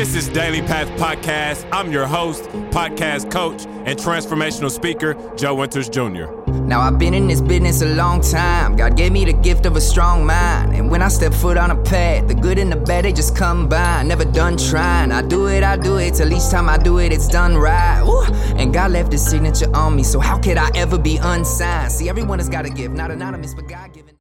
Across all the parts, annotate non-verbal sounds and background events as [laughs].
This is Daily Path Podcast. I'm your host, podcast coach, and transformational speaker, Joe Winters Jr. Now I've been in this business a long time. God gave me the gift of a strong mind. And when I step foot on a path, the good and the bad, they just combine. Never done trying. I do it, I do it. Till each time I do it, it's done right. Ooh. And God left his signature on me. So how could I ever be unsigned? See, everyone has got a gift, not anonymous, but God given.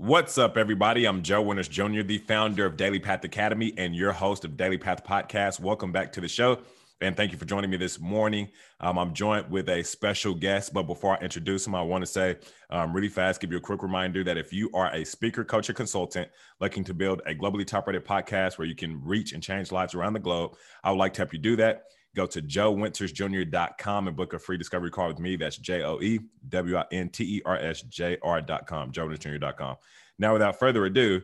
What's up, everybody? I'm Joe Winters Jr., the founder of Daily Path Academy and your host of Daily Path Podcast. Welcome back to the show. And thank you for joining me this morning. Um, I'm joined with a special guest. But before I introduce him, I want to say um, really fast, give you a quick reminder that if you are a speaker, coach, or consultant looking to build a globally top rated podcast where you can reach and change lives around the globe, I would like to help you do that. Go to joewintersjr.com and book a free discovery call with me. That's J O E W I N T E R S J R.com, joewintersjr.com. Now, without further ado,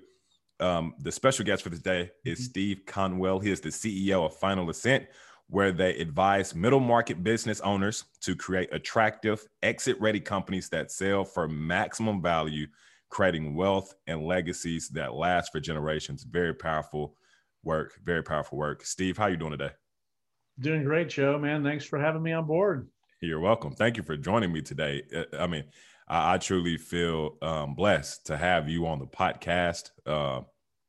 um, the special guest for today is Steve Conwell. He is the CEO of Final Ascent, where they advise middle market business owners to create attractive, exit ready companies that sell for maximum value, creating wealth and legacies that last for generations. Very powerful work. Very powerful work. Steve, how are you doing today? Doing great, Joe. Man, thanks for having me on board. You're welcome. Thank you for joining me today. Uh, I mean, I, I truly feel um, blessed to have you on the podcast. Uh,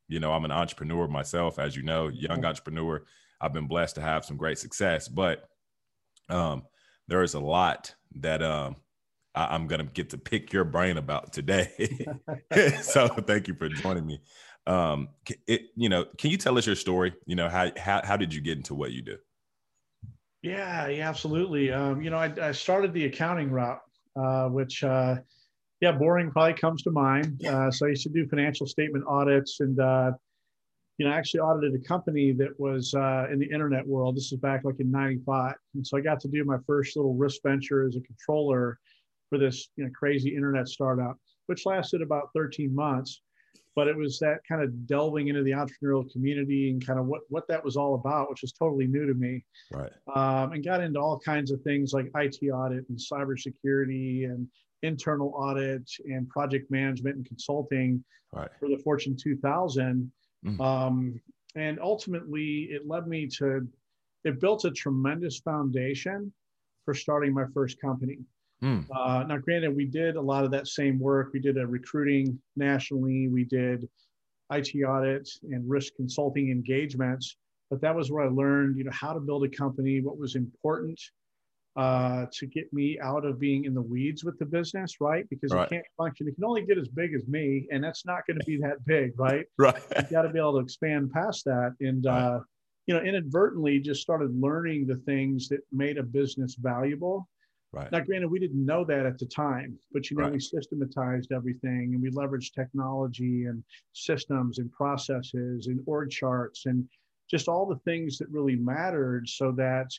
you know, I'm an entrepreneur myself, as you know, young entrepreneur. I've been blessed to have some great success, but um, there is a lot that um, I, am going to get to pick your brain about today. [laughs] [laughs] so thank you for joining me. Um, it, you know, can you tell us your story? You know, how, how, how did you get into what you do? Yeah, yeah, absolutely. Um, you know, I, I, started the accounting route, uh, which, uh, yeah, boring probably comes to mind. Uh, so I used to do financial statement audits and, uh, you know, I actually audited a company that was uh, in the internet world. This is back like in 95. And so I got to do my first little risk venture as a controller for this, you know, crazy internet startup, which lasted about 13 months but it was that kind of delving into the entrepreneurial community and kind of what what that was all about, which was totally new to me. Right. Um, and got into all kinds of things like IT audit and cybersecurity and internal audit and project management and consulting right. for the Fortune 2000. Mm. Um, and ultimately, it led me to. It built a tremendous foundation for starting my first company. Mm. Uh, now, granted, we did a lot of that same work. We did a recruiting nationally. We did IT audits and risk consulting engagements. But that was where I learned, you know, how to build a company, what was important uh, to get me out of being in the weeds with the business, right? Because right. it can't function. It can only get as big as me, and that's not going to be that big, right? [laughs] right. You got to be able to expand past that, and right. uh, you know, inadvertently just started learning the things that made a business valuable Right. Now, granted, we didn't know that at the time, but you know, right. we systematized everything and we leveraged technology and systems and processes and org charts and just all the things that really mattered so that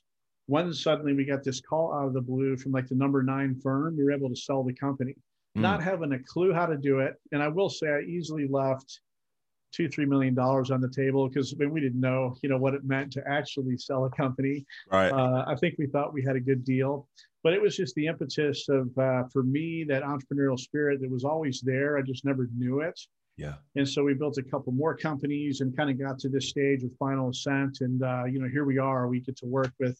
when suddenly we got this call out of the blue from like the number nine firm, we were able to sell the company, mm. not having a clue how to do it. And I will say I easily left two three million dollars on the table because I mean, we didn't know you know what it meant to actually sell a company. Right. Uh, i think we thought we had a good deal but it was just the impetus of uh, for me that entrepreneurial spirit that was always there. I just never knew it. Yeah. And so we built a couple more companies and kind of got to this stage with final ascent. And uh, you know here we are we get to work with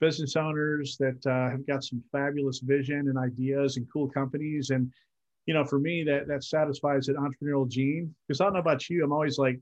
business owners that uh, have got some fabulous vision and ideas and cool companies. And you know, for me, that that satisfies that entrepreneurial gene. Because I don't know about you, I'm always like,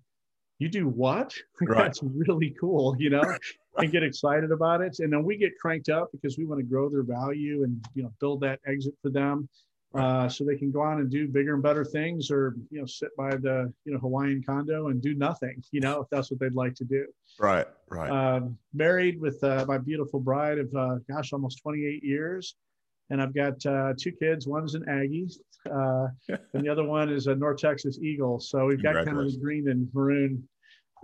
you do what? [laughs] Right. That's really cool, you know, [laughs] and get excited about it. And then we get cranked up because we want to grow their value and you know build that exit for them. Uh, so they can go on and do bigger and better things or you know sit by the you know hawaiian condo and do nothing you know if that's what they'd like to do right right um, married with uh, my beautiful bride of uh, gosh almost 28 years and I've got uh, two kids. One's an Aggie, uh, and the other one is a North Texas Eagle. So we've got kind of the green and maroon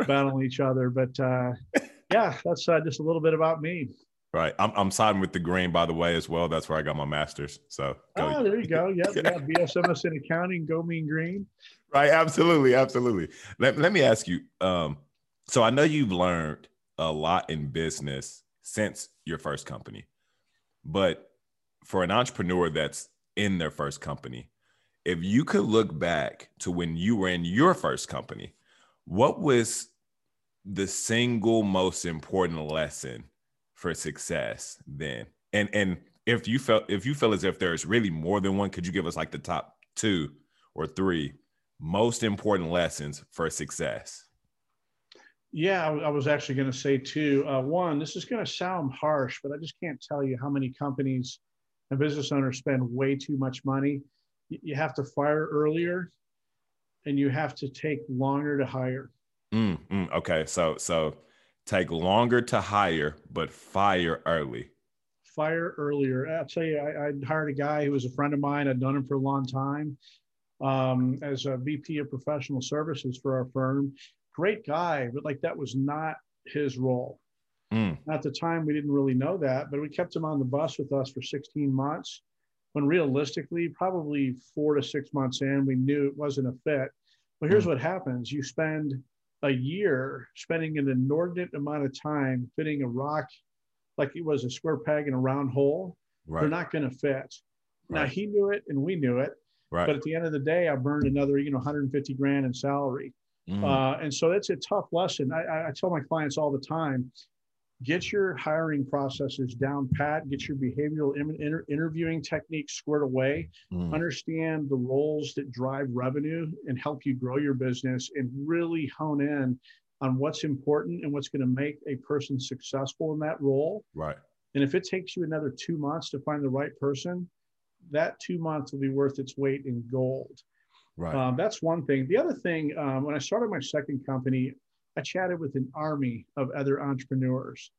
battling each other. But uh, yeah, that's uh, just a little bit about me. Right. I'm, I'm siding with the green, by the way, as well. That's where I got my master's. So go. oh, there you go. [laughs] Yep. yeah. BSMS in accounting. Go mean green. Right. Absolutely. Absolutely. Let, let me ask you. Um, so I know you've learned a lot in business since your first company, but for an entrepreneur that's in their first company, if you could look back to when you were in your first company, what was the single most important lesson for success then? And and if you felt if you feel as if there's really more than one, could you give us like the top two or three most important lessons for success? Yeah, I, was actually going to say two. Uh, one, this is going to sound harsh, but I just can't tell you how many companies and business owners spend way too much money. You have to fire earlier, and you have to take longer to hire. Mm, mm, okay, so so take longer to hire, but fire early. Fire earlier. I'll tell you, I, I hired a guy who was a friend of mine. I'd known him for a long time um, as a VP of professional services for our firm. Great guy, but like that was not his role. Mm. At the time, we didn't really know that, but we kept him on the bus with us for 16 months. When realistically, probably four to six months in, we knew it wasn't a fit. But here's mm. what happens you spend a year spending an inordinate amount of time fitting a rock like it was a square peg in a round hole. Right. They're not going to fit. Right. Now, he knew it and we knew it. Right. But at the end of the day, I burned another, you know, 150 grand in salary. Mm. Uh, and so that's a tough lesson. I, I tell my clients all the time, get your hiring processes down pat, get your behavioral inter- interviewing techniques squared away, mm. understand the roles that drive revenue and help you grow your business, and really hone in on what's important and what's going to make a person successful in that role. Right. And if it takes you another two months to find the right person, that two months will be worth its weight in gold. Right. Um, that's one thing. The other thing, um, when I started my second company, I chatted with an army of other entrepreneurs.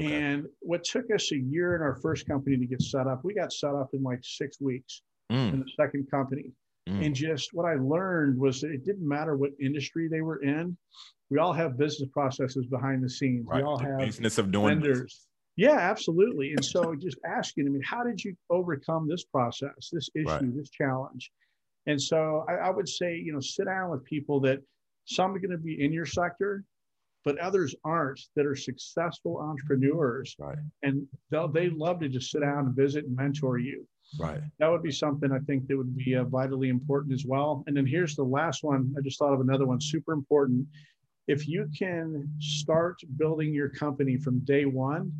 Okay. And what took us a year in our first company to get set up, we got set up in like six weeks mm. in the second company. Mm. And just what I learned was that it didn't matter what industry they were in. We all have business processes behind the scenes. Right. We all the have business of doing vendors. Yeah, absolutely. And so just asking, I mean, how did you overcome this process, this issue, right. this challenge? And so I, I, would say, you know, sit down with people that some are going to be in your sector, but others aren't that are successful entrepreneurs. Right. And they'll, they love to just sit down and visit and mentor you. Right. That would be something I think that would be uh, vitally important as well. And then here's the last one. I just thought of another one, super important. If you can start building your company from day one,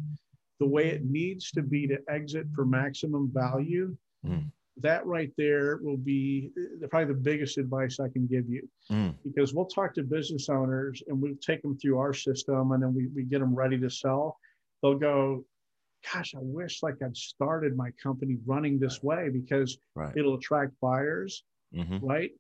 the way it needs to be to exit for maximum value, mm. That right there will be probably the biggest advice I can give you. Mm. Because we'll talk to business owners and we'll take them through our system and then we, we get them ready to sell. They'll go, gosh, I wish like I'd started my company running this way because right. it'll attract buyers, mm-hmm. right?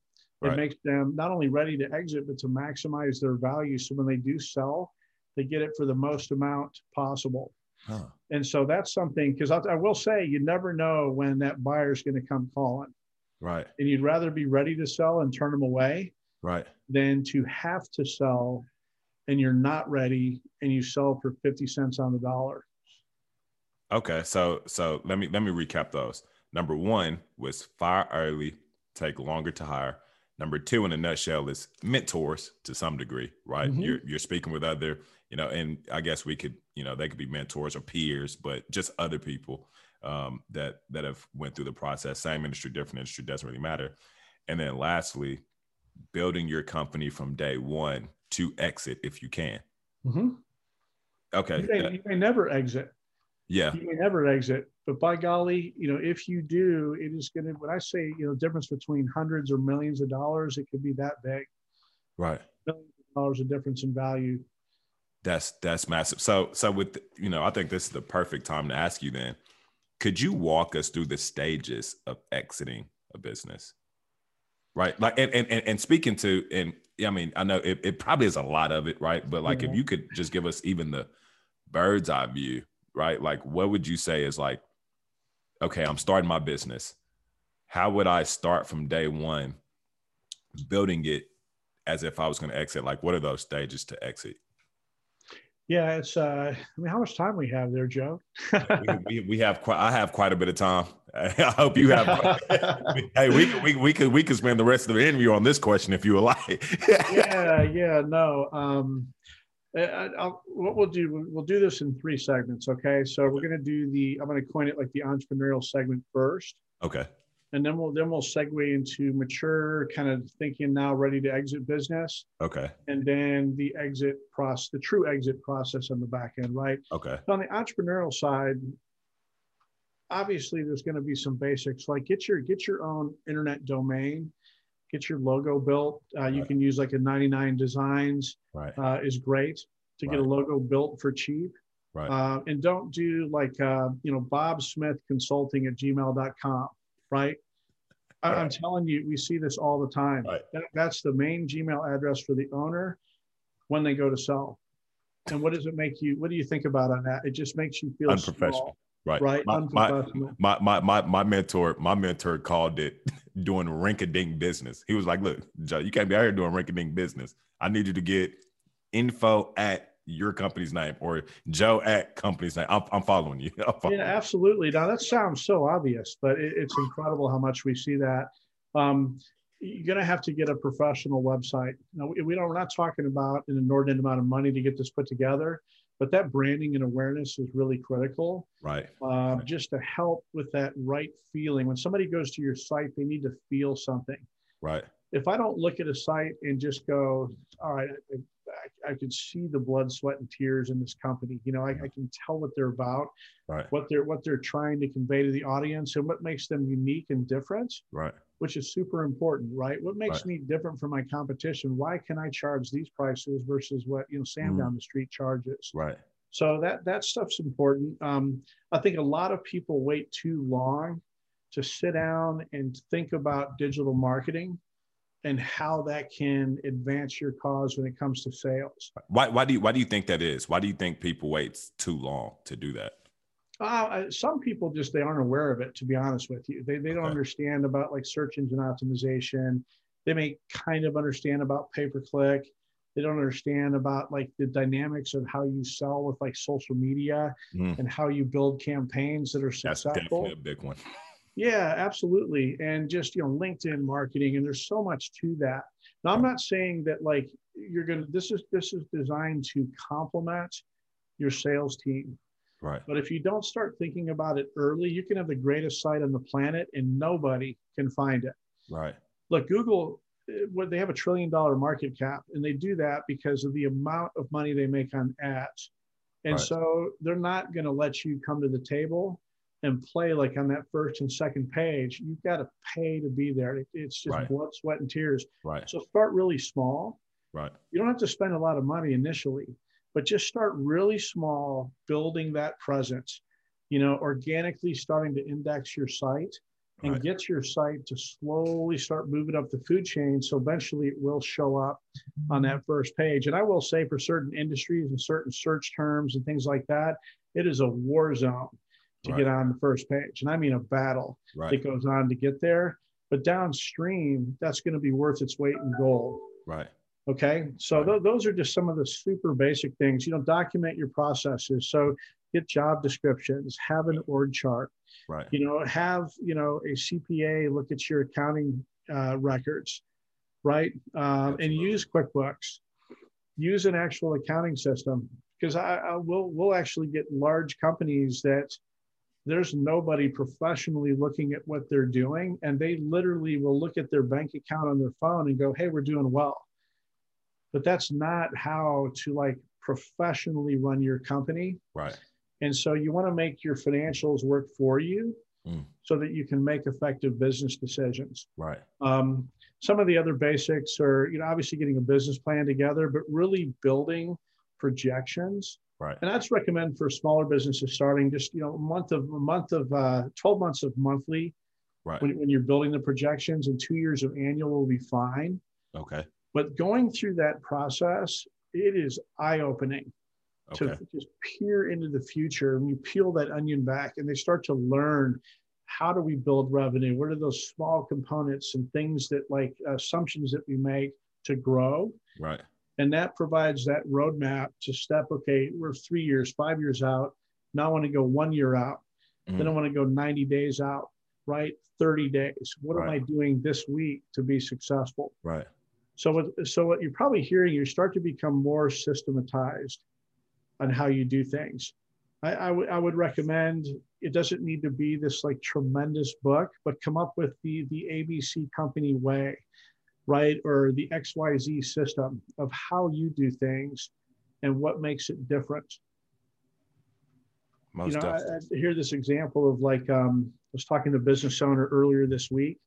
It right. makes them not only ready to exit, but to maximize their value. So when they do sell, they get it for the most amount possible. Huh. And so that's something because I, will say you never know when that buyer is going to come calling. Right. And you'd rather be ready to sell and turn them away. Right. Than to have to sell and you're not ready and you sell for 50 cents on the dollar. Okay, so so let me let me recap those. Number one was fire early, take longer to hire. Number two, in a nutshell, is mentors to some degree, right? Mm-hmm. You're you're speaking with other, you know, and I guess we could, you know, they could be mentors or peers, but just other people um, that that have went through the process. Same industry, different industry, doesn't really matter. And then lastly, building your company from day one to exit if you can. Mm-hmm. Okay, you may, you may never exit yeah. You may never exit. But by golly, you know, if you do, it is going to, when I say, you know, difference between hundreds or millions of dollars, it could be that big. Right. Millions of dollars of difference in value. That's, that's massive. So, so with, you know, I think this is the perfect time to ask you then, could you walk us through the stages of exiting a business? Right. Like, and, and, and speaking to, and I mean, I know it, it probably is a lot of it, right? But like, if you could just give us even the bird's eye view right? Like, what would you say is like, okay, I'm starting my business. How would I start from day one, building it as if I was going to exit? Like, what are those stages to exit? Yeah, it's. uh I mean, how much time we have there, Joe? we, we, we, have quite. I have quite a bit of time. [laughs] I hope you have. [laughs] [laughs] hey, we, we we could we could spend the rest of the interview on this question if you would like. yeah, yeah, no. Um, I'll, what we'll do, we'll do this in three segments. Okay. So we're going to do the, I'm going to coin it like the entrepreneurial segment first. Okay. And then we'll then we'll segue into mature kind of thinking now ready to exit business Okay. and then the exit process the true exit process on the back end right Okay. on the entrepreneurial side obviously there's going to be some basics like get your get your own internet domain get your logo built uh, you Right. can use like a 99 designs Right. uh, is great to get a logo built for cheap Right. uh, and don't do like uh, you know bob smith consulting at gmail.com right I, i'm Right. telling you we see this all the time Right. that, that's the main gmail address for the owner when they go to sell and what does it make you what do you think about on that it just makes you feel Unprofessional. small, Right. right My, my, unprofessional my, my, my, my mentor, my mentor called it [laughs] doing rink-a-dink business. He was like, look, Joe, you can't be out here doing rink-a-dink business. I need you to get info at your company's name or Joe at company's name. I'm, I'm following you. [laughs] I'm following Yeah, absolutely. Now that sounds so obvious, but it, it's incredible how much we see that. Um, you're going to have to get a professional website. Now, we, we don't, we're not talking about an inordinate amount of money to get this put together, but that branding and awareness is really critical Right. uh, just to help with that right feeling. When somebody goes to your site, they need to feel something. Right. If I don't look at a site and just go, all right, I, I, could see the blood, sweat, and tears in this company. You know, I, I can tell what they're about Right. what they're what they're trying to convey to the audience and what makes them unique and different Right. which is super important right what makes Right. me different from my competition why can i charge these prices versus what you know sam Mhm. down the street charges Right. so that that stuff's important um, i think a lot of people wait too long to sit down and think about digital marketing and how that can advance your cause when it comes to sales Why, why do you, why do you think that is? Why do you think people wait too long to do that? Uh, some people just they aren't aware of it. To be honest with you, they they don't Okay. understand about like search engine optimization. They may kind of understand about pay per click. They don't understand about like the dynamics of how you sell with like social media Mm. and how you build campaigns that are successful. That's definitely a big one. Yeah, absolutely. And just, you know, LinkedIn marketing, and there's so much to that. Now, I'm not saying that like you're going to, this is, this is designed to complement your sales team. Right. But if you don't start thinking about it early, you can have the greatest site on the planet and nobody can find it. Right. Look, Google, eh, what they have a trillion dollar market cap, and they do that because of the amount of money they make on ads. And Right. so they're not going to let you come to the table and play like on that first and second page. You've got to pay to be there. It- It's just Right. blood, sweat, and tears. Right. So start really small. Right. You don't have to spend a lot of money initially, but just start really small, building that presence, you know, organically starting to index your site and Right. get your site to slowly start moving up the food chain. So eventually it will show up on mm-hmm. that first page. And I will say for certain industries and certain search terms and things like that, it is a war zone to Right. get on the first page. And I mean a battle Right. that goes on to get there. But downstream, that's going to be worth its weight in gold. Right. Okay. So Right. th- those are just some of the super basic things. You know, document your processes. So get job descriptions, have an org chart, Right. you know, have, you know, a CPA look at your accounting uh, records, right? Um, and use QuickBooks, use an actual accounting system because I, I will, we'll actually get large companies that there's nobody professionally looking at what they're doing. And they literally will look at their bank account on their phone and go, Hey, we're doing well but that's not how to like professionally run your company. Right. And so you want to make your financials work for you Mm. so that you can make effective business decisions. Right. Um, some of the other basics are, you know, obviously getting a business plan together, but really building projections. Right. And that's recommend for smaller businesses starting just, you know, a month of a month of uh, 12 months of monthly Right. when, when you're building the projections and two years of annual will be fine. Okay. But going through that process, it is eye opening Okay. to just peer into the future. And you peel that onion back and they start to learn how do we build revenue? What are those small components and things that like assumptions that we make to grow? Right. And that provides that roadmap to step, okay, we're three years, five years out. Now I want to go one year out. Then I Mhm. want to go 90 days out, right? 30 days. What am I doing this week to be successful? Right. So what, so what you're probably hearing, you start to become more systematized on how you do things. I, I would I would recommend it doesn't need to be this like tremendous book, but come up with the the ABC company way, right? Or the XYZ system of how you do things and what makes it different. Most you know, I, I, hear this example of like um, I was talking to a business owner earlier this week,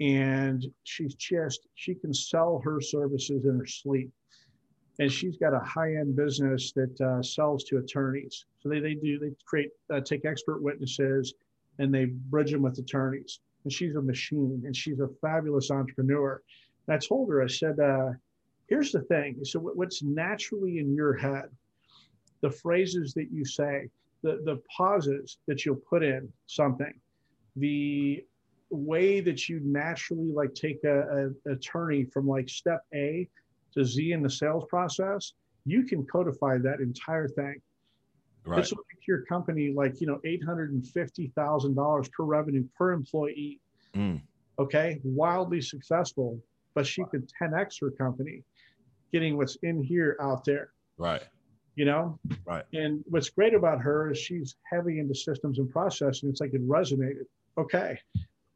and she's just she can sell her services in her sleep and she's got a high-end business that uh, sells to attorneys. So they, they do they create uh, take expert witnesses and they bridge them with attorneys. And she's a machine, and she's a fabulous entrepreneur. And I told her, I said, uh, "Here's the thing. So what's naturally in your head, the phrases that you say, the the pauses that you'll put in something, the way that you naturally like take a, a attorney from like step A to Z in the sales process, you can codify that entire thing. Right. This will make your company like, you know, $850,000 per revenue per employee. Mm. Okay. Wildly successful, but she could 10X her company getting what's in here out there. Right. You know? Right. And what's great about her is she's heavy into systems and process. And it's like it resonated. Okay.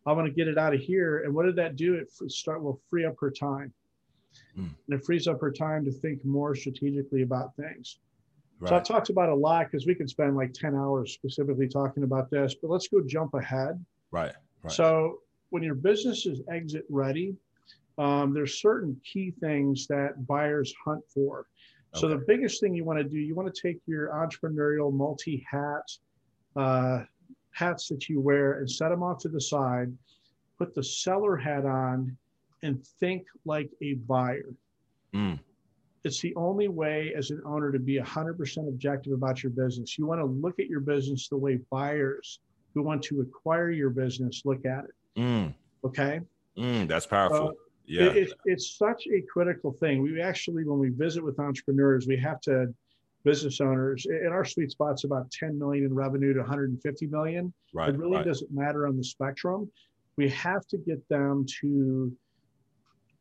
I'm going to get it out of here. And what did that do? It start will free up her time. Mm. And it frees up her time to think more strategically about things. Right. So I talked about a lot because we could spend like 10 hours specifically talking about this, but let's go jump ahead. Right. right. So when your business is exit ready, um, there's certain key things that buyers hunt for. So the biggest thing you want to do, you want to take your entrepreneurial multi-hat uh, hats that you wear and set them off to the side, put the seller hat on, and think like a buyer. Mm. It's the only way as an owner to be 100% objective about your business. You want to look at your business the way buyers who want to acquire your business look at it. Mm. Okay. Mm, that's powerful. Uh, yeah. It, it, it's such a critical thing. We actually, when we visit with entrepreneurs, we have to business owners in our sweet spot's about 10 million in revenue to 150 million. Right, it really right. doesn't matter on the spectrum. We have to get them to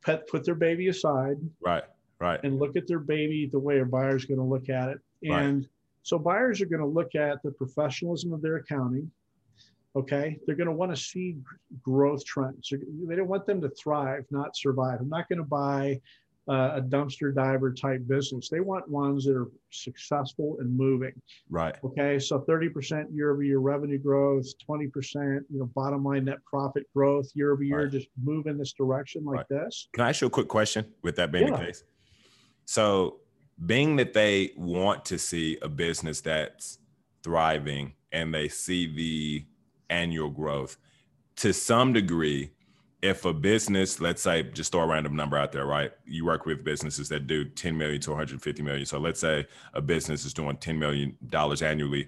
pet, put their baby aside. Right. Right. And look at their baby the way a buyer's going to look at it. And right. so buyers are going to look at the professionalism of their accounting. Okay. They're going to want to see growth trends. They don't want them to thrive, not survive. I'm not going to buy uh, a dumpster diver type business. They want ones that are successful and moving. Right. Okay. So 30% year over year revenue growth, 20%, you know, bottom line net profit growth year over year, right. just move in this direction like right. this. Can I ask you a quick question with that being yeah. the case? So, being that they want to see a business that's thriving and they see the annual growth to some degree, if a business, let's say, just throw a random number out there, right? You work with businesses that do 10 million to 150 million. So let's say a business is doing 10 million dollars annually,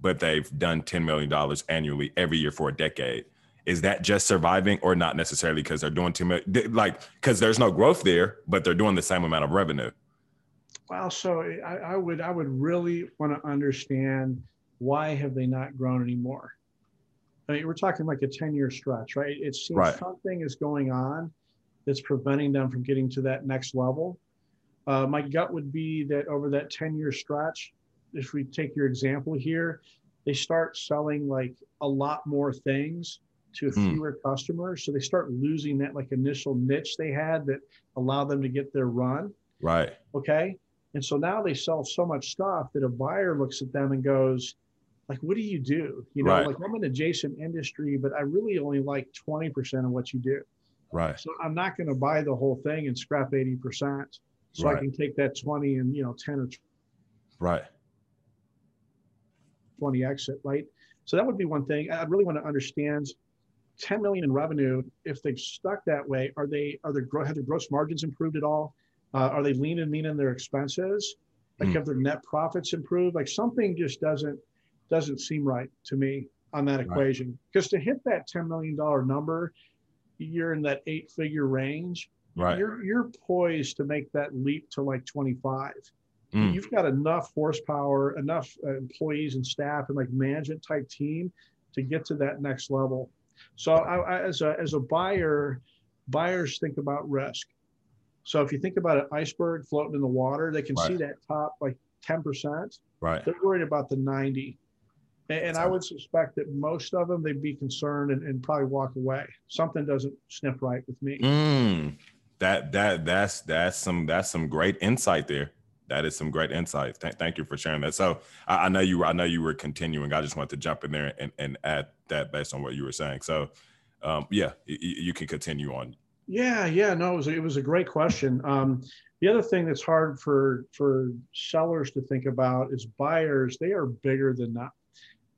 but they've done 10 million dollars annually every year for a decade. Is that just surviving or not necessarily because they're doing too much? Like, because there's no growth there, but they're doing the same amount of revenue. Well, so I, I would I would really want to understand why have they not grown anymore? I mean, we're talking like a 10 year stretch, right? It seems right. something is going on that's preventing them from getting to that next level. Uh, my gut would be that over that 10 year stretch, if we take your example here, they start selling like a lot more things to hmm. fewer customers. So they start losing that like initial niche they had that allowed them to get their run. Right. Okay. And so now they sell so much stuff that a buyer looks at them and goes, like what do you do you know right. like i'm an adjacent industry but i really only like 20% of what you do right so i'm not going to buy the whole thing and scrap 80% so right. i can take that 20 and you know 10 or right 20 exit right so that would be one thing i'd really want to understand 10 million in revenue if they've stuck that way are they are their have their gross margins improved at all uh, are they lean and mean in their expenses like mm. have their net profits improved like something just doesn't doesn't seem right to me on that equation. Because to hit that $10 million number, you're in that eight figure range. Right. You're you're poised to make that leap to like 25. Mm. You've got enough horsepower, enough uh, employees and staff and like management type team to get to that next level. So I, I, as a as a buyer, buyers think about risk. So if you think about an iceberg floating in the water, they can right. see that top like 10%. Right. They're worried about the 90. And, and I would suspect that most of them, they'd be concerned and, and probably walk away. Something doesn't sniff right with me. Mm, that that that's that's some that's some great insight there. That is some great insight. Th- thank you for sharing that. So I, I, know you were I know you were continuing. I just wanted to jump in there and, and add that based on what you were saying. So um, yeah, y- you can continue on. Yeah, yeah, no, it was it was a great question. Um, the other thing that's hard for for sellers to think about is buyers. They are bigger than that.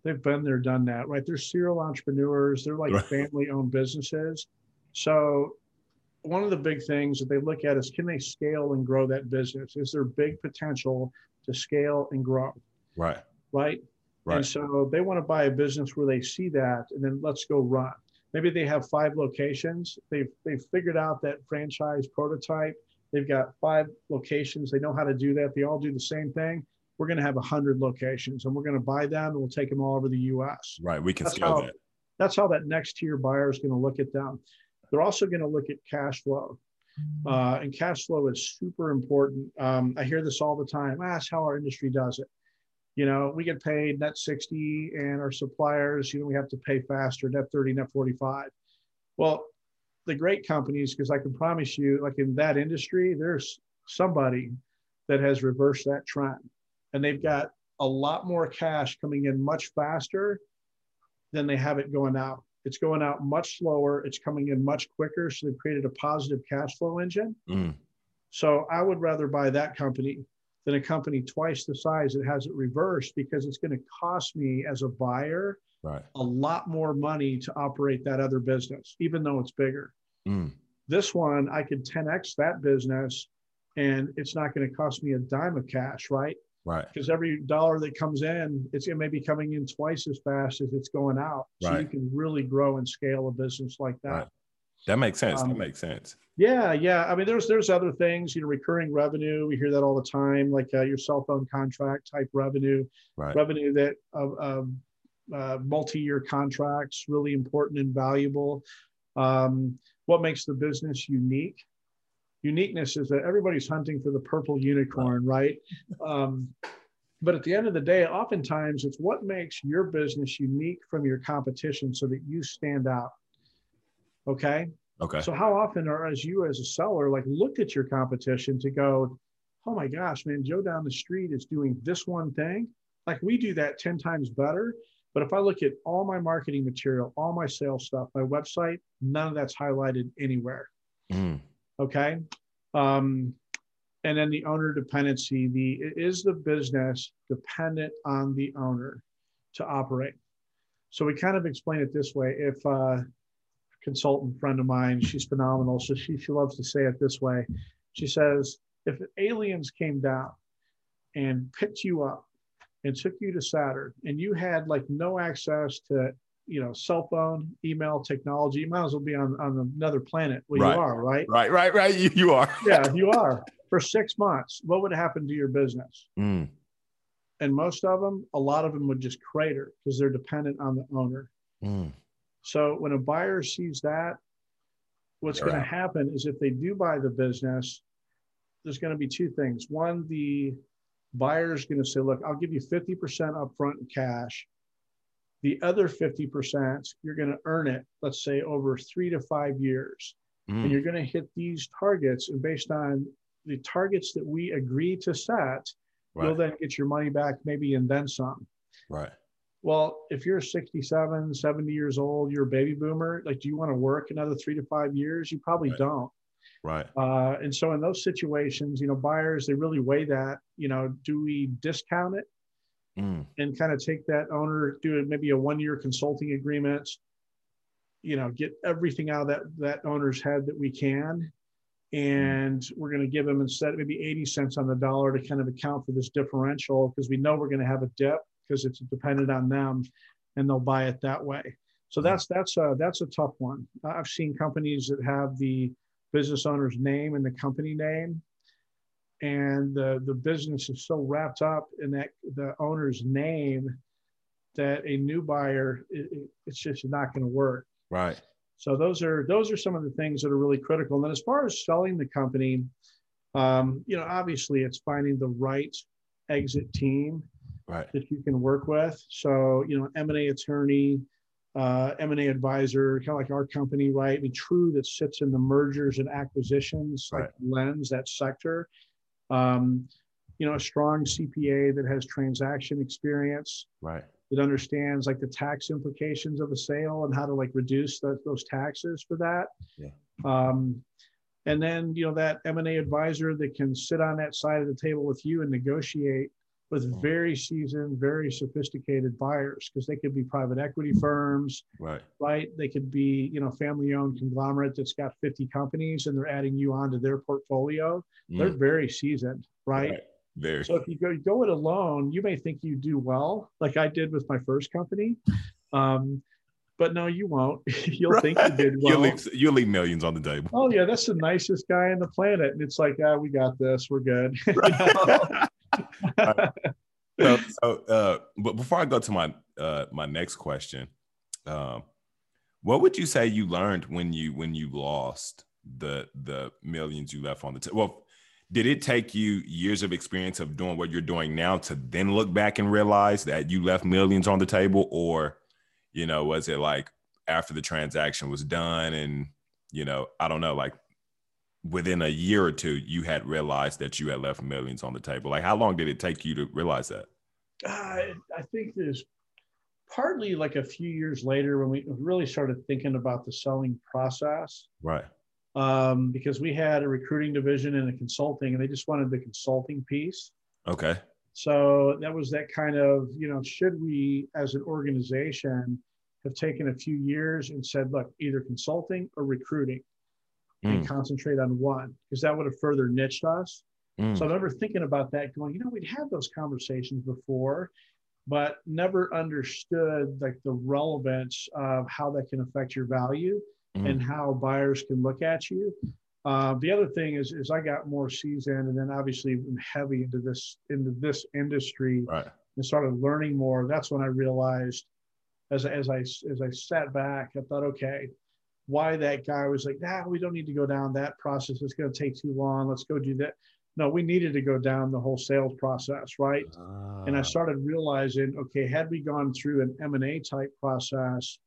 They've been there, done that, right? They're serial entrepreneurs. They're like family-owned businesses. So one of the big things that they look at is can they scale and grow that business? Is there big potential to scale and grow? Right. Right. Right. And so they want to buy a business where they see that, and then let's go run. Maybe they have five locations. They've they've figured out that franchise prototype. They've got five locations. They know how to do that. They all do the same thing. We're going to have a hundred locations, and we're going to buy them, and we'll take them all over the U.S. Right. We can that's scale how, that. That's how that next tier buyer is going to look at them. They're also going to look at cash flow. Uh, and cash flow is super important. Um, I hear this all the time. Ah, that's how our industry does it you know, we get paid net 60 and our suppliers, you know, we have to pay faster, net 30, net 45. Well, the great companies, because I can promise you, like in that industry, there's somebody that has reversed that trend and they've got a lot more cash coming in much faster than they have it going out. It's going out much slower. It's coming in much quicker. So they've created a positive cash flow engine. Mm. So I would rather buy that company than a company twice the size that has it reversed because it's going to cost me as a buyer right. a lot more money to operate that other business, even though it's bigger. Mm. This one, I could 10x that business and it's not going to cost me a dime of cash, right? Right. Because every dollar that comes in, it's it may be coming in twice as fast as it's going out. So right. you can really grow and scale a business like that. Right. That makes sense. Um, that makes sense. Yeah, yeah. I mean, there's there's other things. You know, recurring revenue. We hear that all the time, like uh, your cell phone contract type revenue, right. revenue that of um, uh, multi-year contracts, really important and valuable. Um, what makes the business unique? Uniqueness is that everybody's hunting for the purple unicorn, right? Um, but at the end of the day, oftentimes it's what makes your business unique from your competition so that you stand out. Okay. Okay. So how often are as you as a seller like look at your competition to go, oh my gosh, man, Joe down the street is doing this one thing. Like we do that 10 times better. But if I look at all my marketing material, all my sales stuff, my website, none of that's highlighted anywhere. Mm. Okay. Um, and then the owner dependency, the is the business dependent on the owner to operate. So we kind of explain it this way. If uh, consultant friend of mine. She's phenomenal. So she, she loves to say it this way. She says, if aliens came down and picked you up and took you to Saturn and you had like no access to, you know, cell phone, email technology, you might as well be on, on another planet. Well, right. you are, right? Right, right, right. You, you are. [laughs] yeah, you are. For six months, what would happen to your business? Mm. And most of them, a lot of them would just crater because they're dependent on the owner. Mm. So when a buyer sees that, what's going to happen is if they do buy the business, there's going to be two things. One, the buyer is going to say, look, I'll give you 50% upfront in cash. The other 50%, you're going to earn it, let's say over three to five years. Mm. And you're going to hit these targets. And based on the targets that we agree to set, right. you'll then get your money back, maybe and then some. Right. Well, if you're 67, 70 years old, you're a baby boomer, like, do you want to work another three to five years? You probably right. don't. Right. Uh, and so in those situations, you know, buyers, they really weigh that, you know, do we discount it mm. and kind of take that owner, do maybe a one year consulting agreement, you know, get everything out of that, that owner's head that we can. And we're going to give them instead maybe 80 cents on the dollar to kind of account for this differential because we know we're going to have a dip because it's dependent on them and they'll buy it that way. So that's that's a that's a tough one. I've seen companies that have the business owner's name and the company name, and the the business is so wrapped up in that the owner's name that a new buyer it, it's just not going to work. Right. So those are those are some of the things that are really critical. And then as far as selling the company, um, you know, obviously it's finding the right exit team right. that you can work with. So, you know, M&A attorney, uh, M&A advisor, kind of like our company, right? I mean, True that sits in the mergers and acquisitions like Right. lens, that sector. Um, you know, a strong CPA that has transaction experience, Right. that understands like the tax implications of a sale and how to like reduce tho- those taxes for that. Yeah. Um, and then you know that M&A advisor that can sit on that side of the table with you and negotiate with Mm. very seasoned, very sophisticated buyers because they could be private equity firms, Right. right? They could be you know family-owned conglomerate that's got 50 companies and they're adding you onto their portfolio. They're Mm, very seasoned, right? right. Very. So if you go go it alone, you may think you do well, like I did with my first company. Um, but no, you won't. [laughs] You'll think you did you'll, well. leave, you'll leave millions on the table. Oh yeah, that's the nicest guy on the planet. And it's like, ah, we got this. We're good. [laughs] [laughs] [laughs] so, so uh, but before I go to my uh, my next question, um, what would you say you learned when you when you lost the the millions you left on the table? Well, did it take you years of experience of doing what you're doing now to then look back and realize that you left millions on the table, or you know, was it like after the transaction was done and you know, I don't know, like within a year or two, you had realized that you had left millions on the table? Like, how long did it take you to realize that? I, I think there's partly like a few years later when we really started thinking about the selling process. Right. Um, because we had a recruiting division and a consulting, and they just wanted the consulting piece. Okay. So that was that kind of, you know, should we as an organization have taken a few years and said, look, either consulting or recruiting and Mm, concentrate on one, because that would have further niched us. mm, So I remember thinking about that, going, you know, we'd had those conversations before, but never understood like the relevance of how that can affect your value mm. and how buyers can look at you. Uh, the other thing is, is I got more seasoned, and then obviously I'm heavy into this into this industry right. and started learning more. That's when I realized, as as I as I sat back, I thought, okay, why that guy was like, nah, we don't need to go down that process. It's going to take too long. Let's go do that. No, we needed to go down the whole sales process, right? and I Ah, started realizing, okay, had we gone through an M and A type process,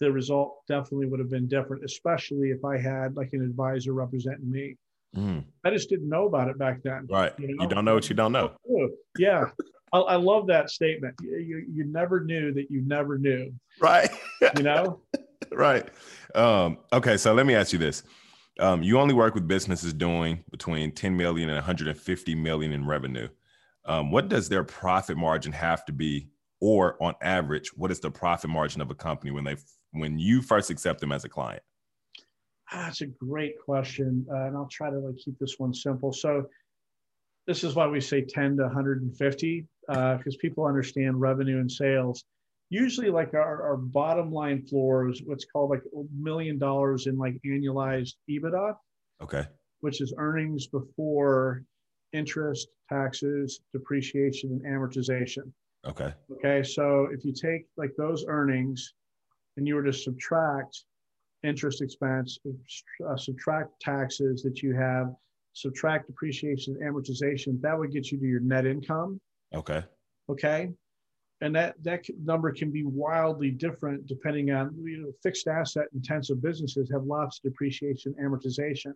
the result definitely would have been different, especially if I had like an advisor representing me. mm, I just didn't know about it back then. right. You You, don't know what you don't know. Oh, yeah, I, I love that statement. You you never knew that you never knew. Right. You know? [laughs] right. Um, okay. So let me ask you this. Um, you only work with businesses doing between 10 million and 150 million in revenue. Um, what does their profit margin have to be? Or on average, what is the profit margin of a company when they when you first accept them as a client? Ah, That's a great question, uh, and I'll try to like keep this one simple. So, this is why we say 10 to 150, because people understand revenue and sales. Usually, like our, our bottom line floor is what's called like a million dollars in like annualized EBITDA, Okay. which is earnings before interest, taxes, depreciation, and amortization. Okay. Okay, so if you take like those earnings and you were to subtract interest expense, uh, subtract taxes that you have, subtract depreciation, and amortization, that would get you to your net income. Okay. Okay, and that that number can be wildly different depending on you know fixed asset intensive businesses have lots of depreciation, amortization.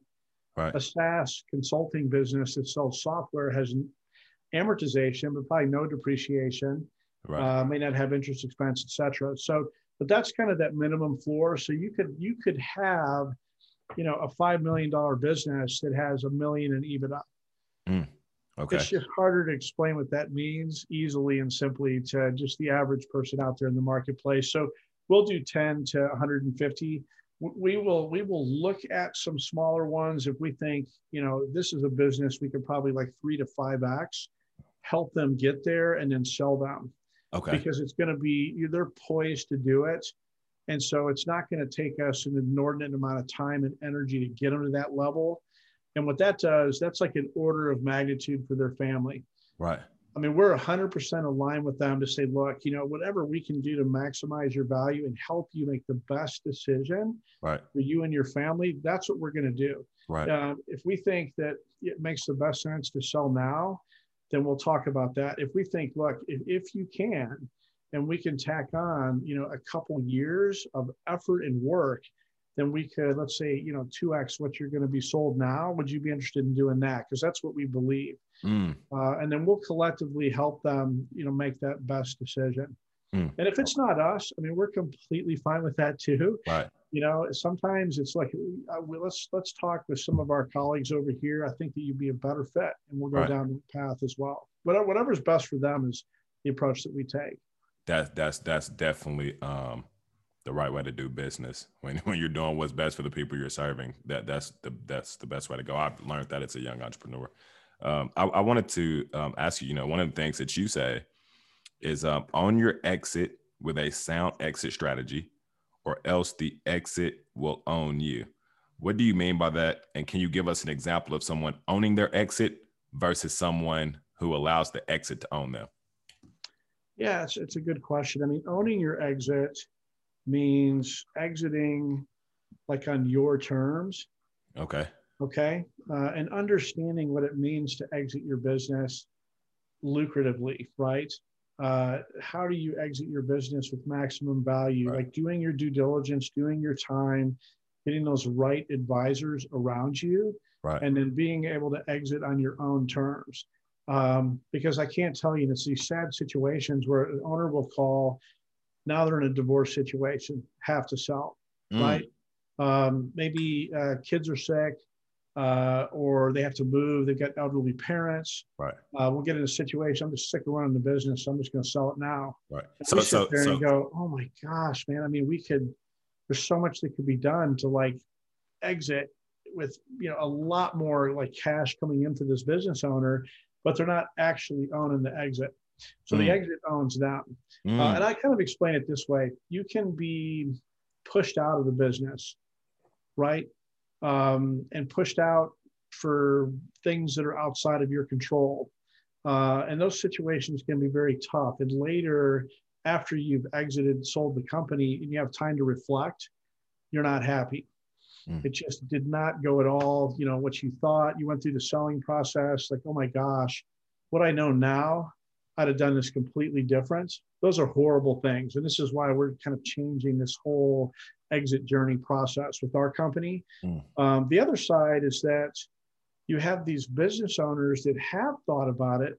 Right. A SaaS consulting business that sells software has amortization, but probably no depreciation Right. uh, may not have interest expense, et cetera. So, but that's kind of that minimum floor. So you could you could have, you know, a five million dollar business that has a million in EBITDA. Okay. It's just harder to explain what that means easily and simply to just the average person out there in the marketplace. So we'll do 10 to 150. We will we will look at some smaller ones if we think you know this is a business we could probably like three to five x, help them get there and then sell them Okay. because it's going to be they're poised to do it and so it's not going to take us an inordinate amount of time and energy to get them to that level and what that does that's like an order of magnitude for their family Right. i mean we're 100% aligned with them to say look you know whatever we can do to maximize your value and help you make the best decision Right. for you and your family that's what we're going to do Right. uh, if we think that it makes the best sense to sell now, then we'll talk about that. If we think, look, if, if you can, and we can tack on, you know, a couple years of effort and work, then we could, let's say, you know, 2x what you're going to be sold now. Would you be interested in doing that? Because that's what we believe. Mm. Uh, and then we'll collectively help them, you know, make that best decision. Mm. And if it's not us, I mean, we're completely fine with that too. Right. You know, sometimes it's like, uh, let's let's talk with some of our colleagues over here. I think that you'd be a better fit, and we'll go right. down the path as well. Whatever, whatever's best for them is the approach that we take. That's that's that's definitely um, the right way to do business when, [laughs] when you're doing what's best for the people you're serving. That that's the that's the best way to go. I've learned that as a young entrepreneur. Um, I, I, wanted to um, ask you. You know, one of the things that you say is um, on your exit with a sound exit strategy, or else the exit will own you. What do you mean by that? And can you give us an example of someone owning their exit versus someone who allows the exit to own them? Yeah, it's, it's a good question. I mean, owning your exit means exiting like on your terms. Okay. Okay. Uh, and understanding what it means to exit your business lucratively, right? Uh, how do you exit your business with maximum value? Right. Like doing your due diligence, doing your time, getting those right advisors around you, right. and then being able to exit on your own terms. Um, because I can't tell you, it's these sad situations where an owner will call now they're in a divorce situation, have to sell, mm. right? Um, maybe uh, kids are sick, uh, or they have to move. They've got elderly parents. Right. Uh, we'll get in a situation. I'm just sick of running the business. So I'm just going to sell it now. Right. And so, sit so, there so. and go, oh my gosh, man. I mean, we could. There's so much that could be done to like exit with you know a lot more like cash coming in for this business owner, but they're not actually owning the exit. So mm. the exit owns them. Mm. Uh, and I kind of explain it this way you can be pushed out of the business, right? Um, and pushed out for things that are outside of your control. Uh, and those situations can be very tough. And later, after you've exited, sold the company, and you have time to reflect, you're not happy. Mm. It just did not go at all, you know, what you thought. You went through the selling process, like, oh my gosh, what I know now I'd have done this completely different. Those are horrible things. And this is why we're kind of changing this whole exit journey process with our company. Mm. Um, the other side is that you have these business owners that have thought about it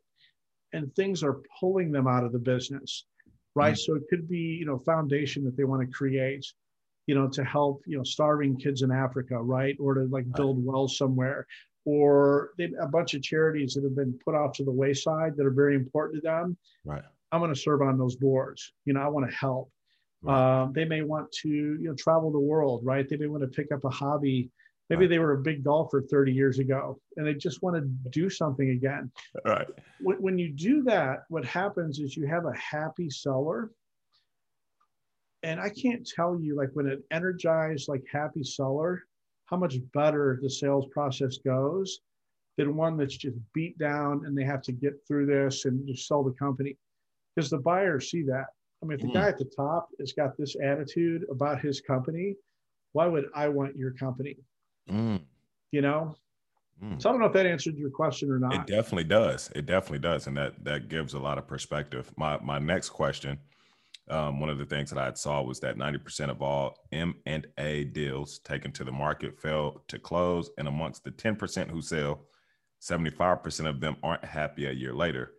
and things are pulling them out of the business, right? Mm. So it could be, you know, foundation that they want to create, you know, to help, you know, starving kids in Africa, right? Or to like build wells somewhere or a bunch of charities that have been put off to the wayside that are very important to them. Right. I'm going to serve on those boards. You know, I want to help. Right. Um, they may want to, you know, travel the world, right? They may want to pick up a hobby. Maybe right. they were a big golfer 30 years ago and they just want to do something again. Right. When, when you do that, what happens is you have a happy seller. And I can't tell you, like, when an energized, like, happy seller how much better the sales process goes than one that's just beat down and they have to get through this and just sell the company because the buyers see that. I mean, if the mm. guy at the top has got this attitude about his company, why would I want your company? Mm. You know? Mm. So I don't know if that answered your question or not. It definitely does. It definitely does. And that that gives a lot of perspective. My my next question um, one of the things that I saw was that 90% of all M and A deals taken to the market fail to close, and amongst the 10% who sell, 75% of them aren't happy a year later.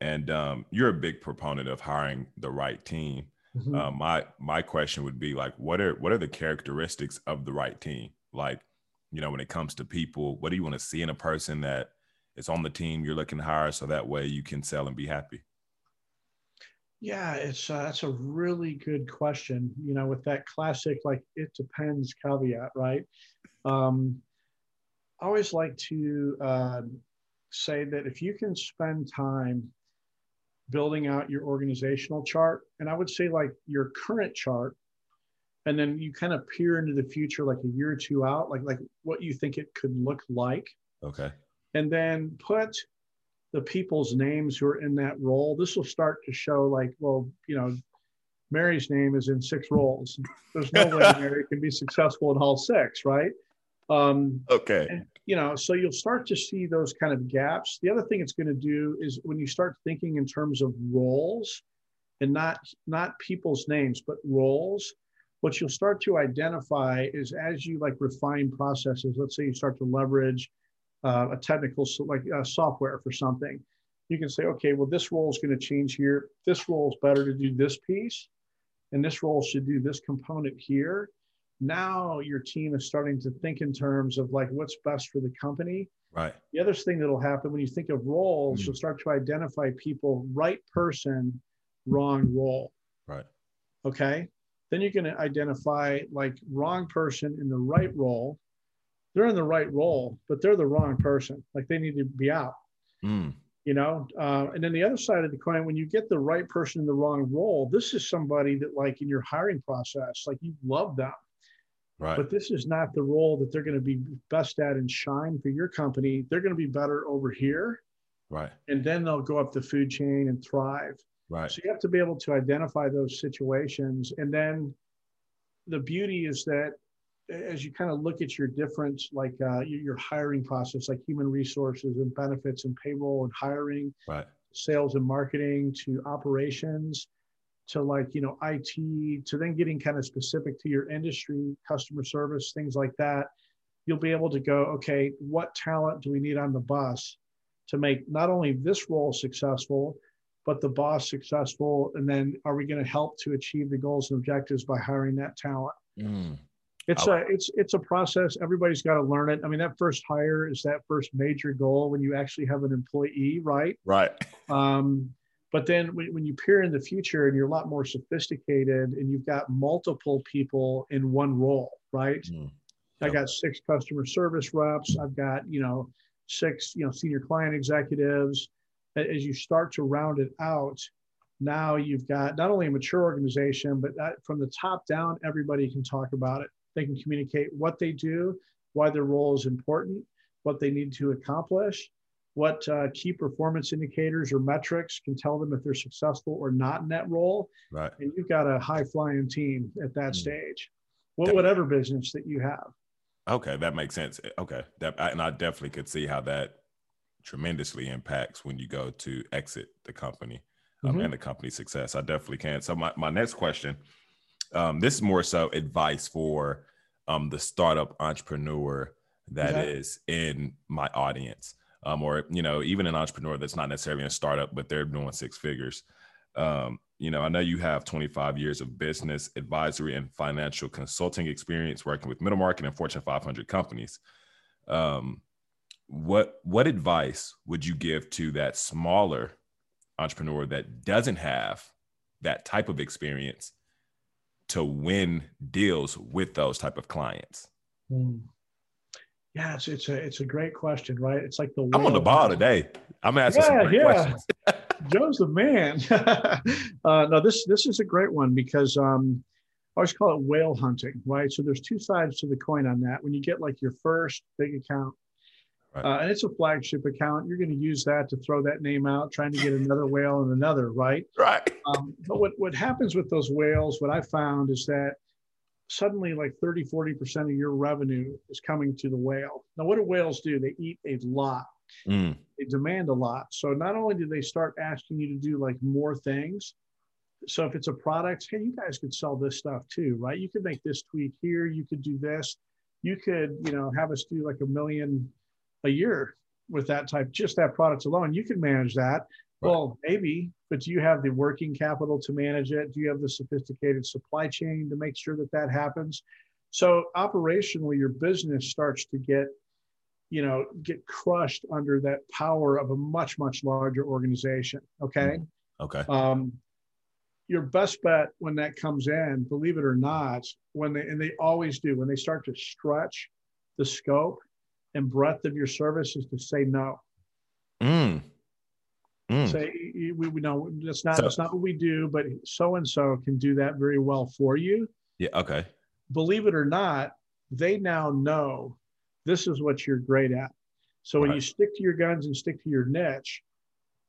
And um, you're a big proponent of hiring the right team. Mm-hmm. Uh, my my question would be like, what are what are the characteristics of the right team? Like, you know, when it comes to people, what do you want to see in a person that is on the team you're looking to hire, so that way you can sell and be happy? Yeah, it's uh, that's a really good question. You know, with that classic like it depends caveat, right? Um, I always like to uh, say that if you can spend time building out your organizational chart, and I would say like your current chart, and then you kind of peer into the future like a year or two out, like like what you think it could look like. Okay. And then put the people's names who are in that role, this will start to show like, well, you know, Mary's name is in six roles. There's no way [laughs] Mary can be successful in all six, right? Um, okay. And, you know, so you'll start to see those kind of gaps. The other thing it's going to do is when you start thinking in terms of roles and not not people's names, but roles, what you'll start to identify is as you like refine processes. Let's say you start to leverage uh, a technical like uh, software for something. You can say, okay, well, this role is going to change here. This role is better to do this piece, and this role should do this component here now your team is starting to think in terms of like what's best for the company. Right. The other thing that'll happen when you think of roles, mm. you'll start to identify people, right person, wrong role. Right. Okay. Then you're going to identify like wrong person in the right role. They're in the right role, but they're the wrong person. Like they need to be out. Mm. You know, uh, and then the other side of the coin, when you get the right person in the wrong role, this is somebody that, like in your hiring process, like you love them Right. But this is not the role that they're going to be best at and shine for your company. They're going to be better over here. Right. And then they'll go up the food chain and thrive. Right. So you have to be able to identify those situations. And then the beauty is that as you kind of look at your different, like uh, your hiring process, like human resources and benefits and payroll and hiring, right. sales and marketing to operations, to like you know IT to then getting kind of specific to your industry, customer service, things like that, you'll be able to go, okay, what talent do we need on the bus to make not only this role successful, but the boss successful, and then are we going to help to achieve the goals and objectives by hiring that talent? Mm. It's a it's it's a process. Everybody's got to learn it. I mean, that first hire is that first major goal when you actually have an employee, right? Right. Um, but then when, when you peer in the future and you're a lot more sophisticated and you've got multiple people in one role, right? Mm. I got six customer service reps. I've got, you know, six, you know, senior client executives. As you start to round it out, now you've got not only a mature organization, but that, from the top down, everybody can talk about it. They can communicate what they do, why their role is important, what they need to accomplish, what uh, key performance indicators or metrics can tell them if they're successful or not in that role. Right. And you've got a high flying team at that mm. stage, what, whatever business that you have. Okay, that makes sense. Okay, that and I definitely could see how that tremendously impacts when you go to exit the company um, mm-hmm. and the company success. I definitely can. So my, my next question, um, this is more so advice for um, the startup entrepreneur that okay. is in my audience um, or you know even an entrepreneur that's not necessarily a startup but they're doing six figures um, you know i know you have 25 years of business advisory and financial consulting experience working with middle market and fortune 500 companies um, what what advice would you give to that smaller entrepreneur that doesn't have that type of experience to win deals with those type of clients mm. Yeah, it's, it's a it's a great question, right? It's like the I'm on the ball today. I'm asking yeah, some great yeah. questions. [laughs] Joe's the man. [laughs] uh, no, this this is a great one because um, I always call it whale hunting, right? So there's two sides to the coin on that. When you get like your first big account, right. uh, and it's a flagship account, you're going to use that to throw that name out, trying to get another whale and another, right? Right. Um, but what what happens with those whales? What I found is that suddenly like 30, 40% of your revenue is coming to the whale. Now, what do whales do? They eat a lot. Mm. They demand a lot. So not only do they start asking you to do like more things. So if it's a product, hey, you guys could sell this stuff too, right? You could make this tweak here. You could do this. You could, you know, have us do like a million a year with that type, just that product alone. You can manage that. Right. Well, maybe, but do you have the working capital to manage it? Do you have the sophisticated supply chain to make sure that that happens? So operationally, your business starts to get, you know, get crushed under that power of a much much larger organization. Okay. Mm-hmm. Okay. Um, your best bet when that comes in, believe it or not, when they and they always do when they start to stretch the scope and breadth of your services is to say no. Mm. Mm. Say we, we know that's not so, that's not what we do, but so and so can do that very well for you. Yeah. Okay. Believe it or not, they now know this is what you're great at. So right. when you stick to your guns and stick to your niche,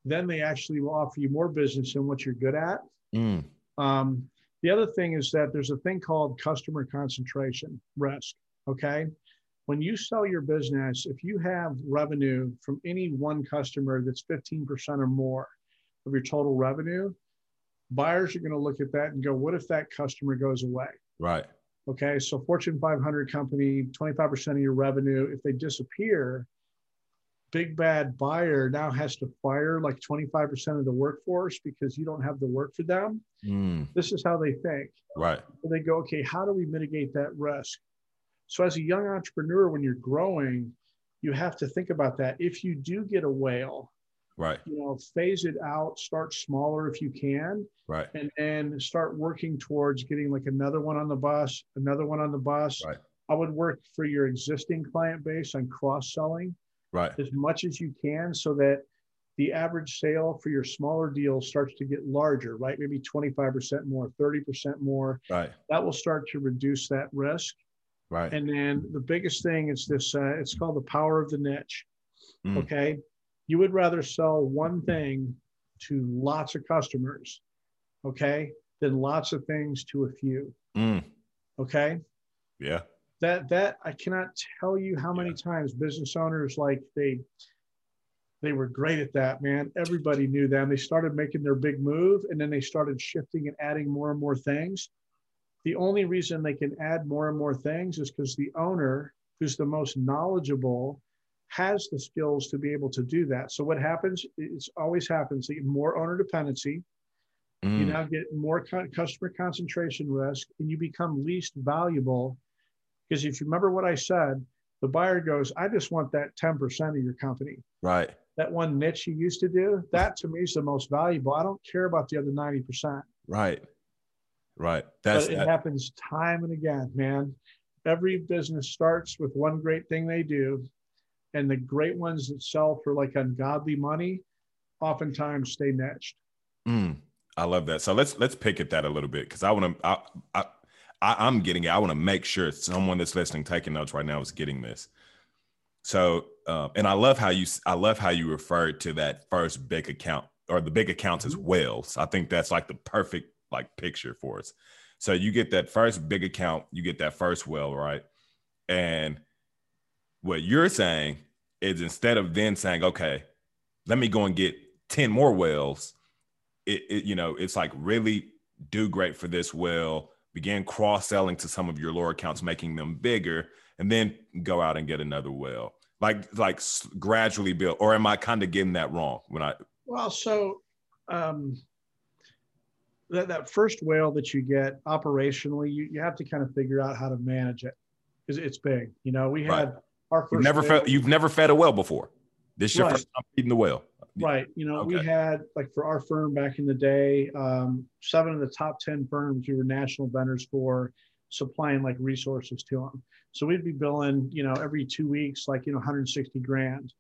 then they actually will offer you more business than what you're good at. Mm. Um, the other thing is that there's a thing called customer concentration risk. Okay. When you sell your business, if you have revenue from any one customer that's 15% or more of your total revenue, buyers are going to look at that and go, what if that customer goes away? Right. Okay. So Fortune 500 company, 25% of your revenue, if they disappear, big bad buyer now has to fire like 25% of the workforce because you don't have the work for them. Mm. This is how they think. Right. So they go, okay, how do we mitigate that risk? So, as a young entrepreneur, when you're growing, you have to think about that. If you do get a whale, right, you know, phase it out, start smaller if you can, right, and then start working towards getting like another one on the bus, another one on the bus. Right. I would work for your existing client base on cross selling, right, as much as you can, so that the average sale for your smaller deals starts to get larger, right? Maybe 25% more, 30% more. Right. That will start to reduce that risk. Right. And then the biggest thing is this uh, it's called the power of the niche. Mm. Okay. You would rather sell one thing to lots of customers, okay, than lots of things to a few. Mm. Okay. Yeah. That that I cannot tell you how many yeah. times business owners like they they were great at that, man. Everybody knew them. They started making their big move and then they started shifting and adding more and more things the only reason they can add more and more things is because the owner, who's the most knowledgeable, has the skills to be able to do that. So what happens? It always happens. You get more owner dependency. Mm. You now get more customer concentration risk, and you become least valuable. Because if you remember what I said, the buyer goes, "I just want that ten percent of your company." Right. That one niche you used to do, that to me is the most valuable. I don't care about the other ninety percent. Right. Right. That's but it that. happens time and again, man. Every business starts with one great thing they do, and the great ones that sell for like ungodly money oftentimes stay niched. Mm, I love that. So let's let's pick at that a little bit because I want to. I, I I am getting it. I want to make sure someone that's listening, taking notes right now, is getting this. So, uh, and I love how you I love how you referred to that first big account or the big accounts as mm-hmm. whales. I think that's like the perfect like picture for us. So you get that first big account, you get that first well, right? And what you're saying is instead of then saying, okay, let me go and get 10 more wells, it, it you know, it's like really do great for this well, begin cross-selling to some of your lower accounts, making them bigger, and then go out and get another well. Like like gradually build, or am I kind of getting that wrong when I well, so um that, that first whale that you get operationally, you, you have to kind of figure out how to manage it because it's big. You know, we had right. our first. You've never whale, fed. You've never fed a whale before. This your right. first time feeding the whale. Right. You know, okay. we had like for our firm back in the day, um, seven of the top ten firms we were national vendors for, supplying like resources to them. So we'd be billing, you know, every two weeks, like you know, 160 grand,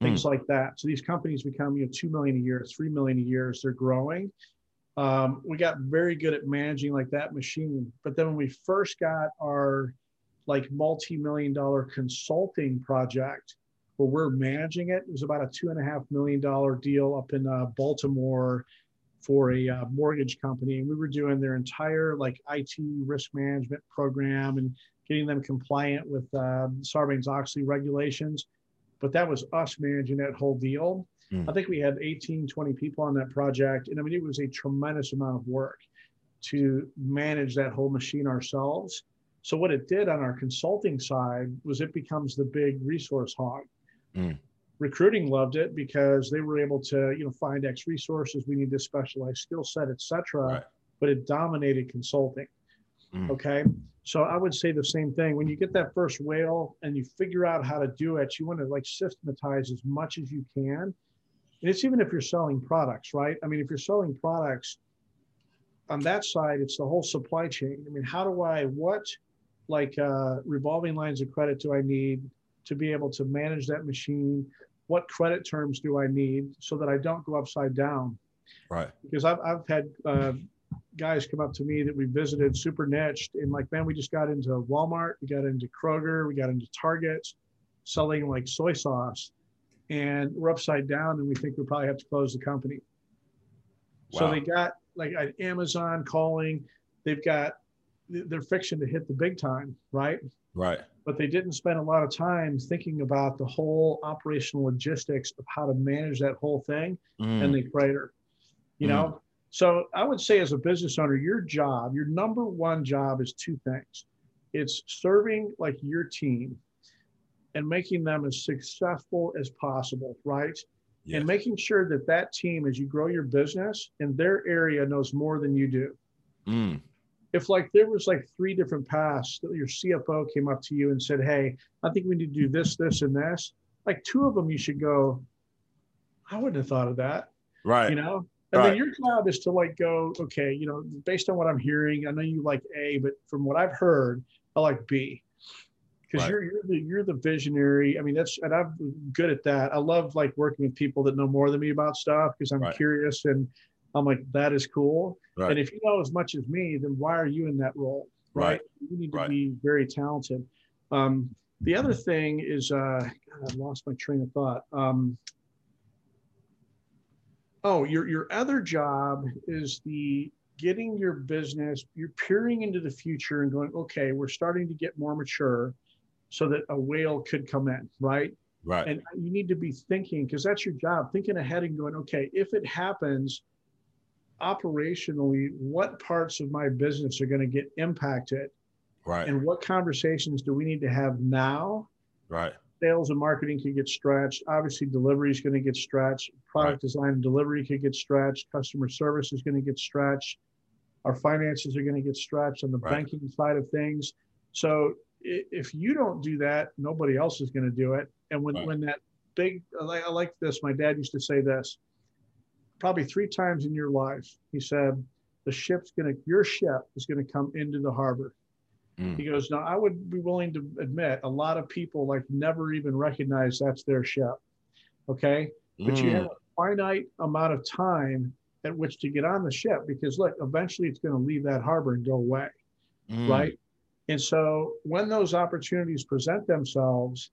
things mm. like that. So these companies become you know two million a year, three million a year as they're growing um, we got very good at managing like that machine. But then when we first got our like multi-million dollar consulting project where we're managing it, it was about a two and a half million dollar deal up in uh, Baltimore for a uh, mortgage company, and we were doing their entire like IT risk management program and getting them compliant with uh, Sarbanes-Oxley regulations. But that was us managing that whole deal. Mm. I think we had 18, 20 people on that project. And I mean, it was a tremendous amount of work to manage that whole machine ourselves. So what it did on our consulting side was it becomes the big resource hog. Mm. Recruiting loved it because they were able to, you know, find X resources. We need this specialized skill set, et cetera. Right. But it dominated consulting. Mm. Okay. So I would say the same thing. When you get that first whale and you figure out how to do it, you want to like systematize as much as you can and it's even if you're selling products, right? I mean, if you're selling products on that side, it's the whole supply chain. I mean, how do I, what like uh, revolving lines of credit do I need to be able to manage that machine? What credit terms do I need so that I don't go upside down? Right. Because I've, I've had uh, guys come up to me that we visited super niched and like, man, we just got into Walmart, we got into Kroger, we got into Target selling like soy sauce and we're upside down and we think we probably have to close the company. Wow. So they got like Amazon calling, they've got they're fixing to hit the big time, right? Right. But they didn't spend a lot of time thinking about the whole operational logistics of how to manage that whole thing Mm. and the crater. You Mm. know, so I would say as a business owner, your job, your number one job is two things. It's serving like your team and making them as successful as possible, right? Yes. And making sure that that team, as you grow your business in their area, knows more than you do. Mm. If like there was like three different paths that your CFO came up to you and said, "Hey, I think we need to do this, this, and this," like two of them, you should go. I wouldn't have thought of that Right. you know and Right. then your job is to like go okay you know based on what i'm hearing i know you like a but from what i've heard i like b because Right. you're you're the you're the visionary i mean that's and i'm good at that i love like working with people that know more than me about stuff because i'm Right. curious and i'm like that is cool Right. and if you know as much as me then why are you in that role Right. you need to be very talented um, the other thing is uh God, i lost my train of thought um, Oh, your your other job is the getting your business, you're peering into the future and going, okay, we're starting to get more mature so that a whale could come in, right? right. And you need to be thinking, because that's your job, thinking ahead and going, okay, if it happens operationally, what parts of my business are going to get impacted? right. And what conversations do we need to have now right. sales and marketing could get stretched. Obviously, delivery is going to get stretched. Product Right. design and delivery could get stretched. Customer service is going to get stretched. Our finances are going to get stretched on the Right. banking side of things. So if you don't do that, nobody else is going to do it. And when Right. when that big, I like, I like this. My dad used to say this. Probably three times in your life, he said, "The ship's going to, your ship is going to come into the harbor." Mm. He goes, now I would be willing to admit a lot of people like never even recognize that's their ship. Okay. But you Mm. have a finite amount of time at which to get on the ship because look, eventually it's going to leave that harbor and go away. Mm. Right. And so when those opportunities present themselves,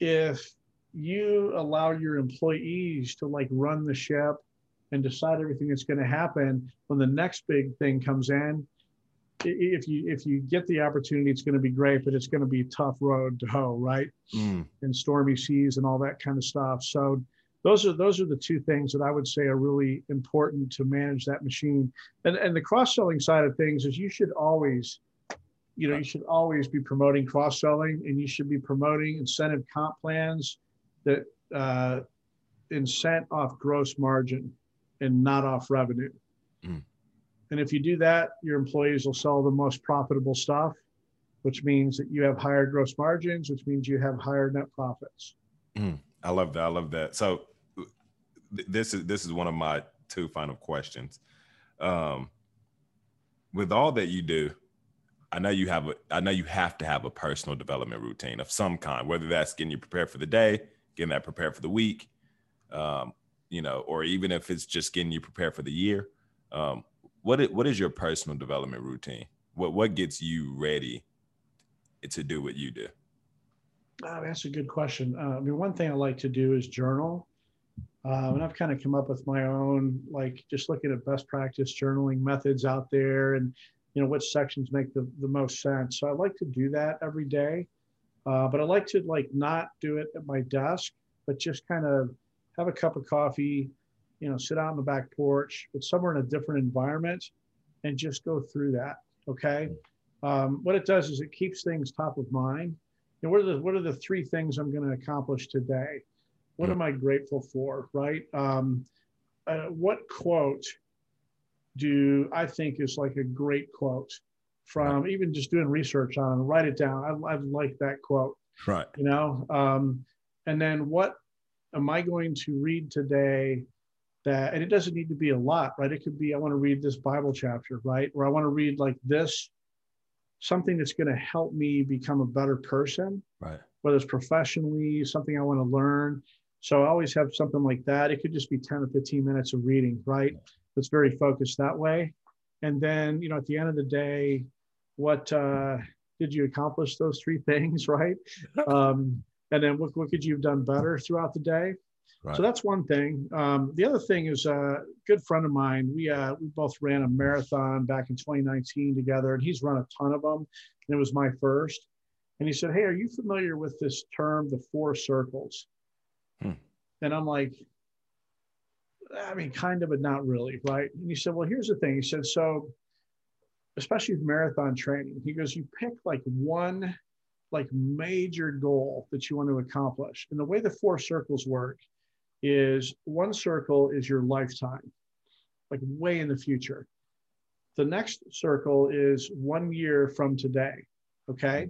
if you allow your employees to like run the ship and decide everything that's going to happen when the next big thing comes in, if you if you get the opportunity, it's going to be great, but it's going to be a tough road to hoe, right? Mm. And stormy seas and all that kind of stuff. So those are those are the two things that I would say are really important to manage that machine. And and the cross selling side of things is you should always, you know, you should always be promoting cross selling, and you should be promoting incentive comp plans that uh, incent off gross margin and not off revenue. Mm. And if you do that, your employees will sell the most profitable stuff, which means that you have higher gross margins, which means you have higher net profits. I love that. I love that. So th- this is this is one of my two final questions. Um, with all that you do, I know you have a I know you have to have a personal development routine of some kind, whether that's getting you prepared for the day, getting that prepared for the week, um, you know, or even if it's just getting you prepared for the year. Um, what is, what is your personal development routine? What what gets you ready to do what you do? Oh, that's a good question. Uh, I mean, one thing I like to do is journal. Uh, and I've kind of come up with my own, like just looking at best practice journaling methods out there and, you know, which sections make the, the most sense. So I like to do that every day. Uh, but I like to like not do it at my desk, but just kind of have a cup of coffee, you know, sit out on the back porch, but somewhere in a different environment and just go through that. Okay. Um, what it does is it keeps things top of mind know, what are the what are the three things I'm going to accomplish today? What am I grateful for? Right? Um, uh, what quote do I think is like a great quote from even just doing research on it? Write it down. I, I like that quote. Right. You know, um, and then what am I going to read today? That and it doesn't need to be a lot, right? It could be I want to read this Bible chapter, right? Or I want to read like this something that's going to help me become a better person, Right. whether it's professionally, something I want to learn. So I always have something like that. It could just be 10 or 15 minutes of reading, right? That's very focused that way. And then, you know, at the end of the day, what uh, did you accomplish those three [laughs] things, right? Um, and then what, what could you have done better throughout the day? Right. So that's one thing. Um, the other thing is a good friend of mine. We uh, we both ran a marathon back in 2019 together, and he's run a ton of them. And it was my first. And he said, "Hey, are you familiar with this term, the four circles?" Hmm. And I'm like, I mean, kind of, but not really, right? And he said, "Well, here's the thing." He said, "So, especially with marathon training, he goes, you pick like one." like major goal that you want to accomplish. And the way the four circles work is one circle is your lifetime, like way in the future. The next circle is one year from today. Okay.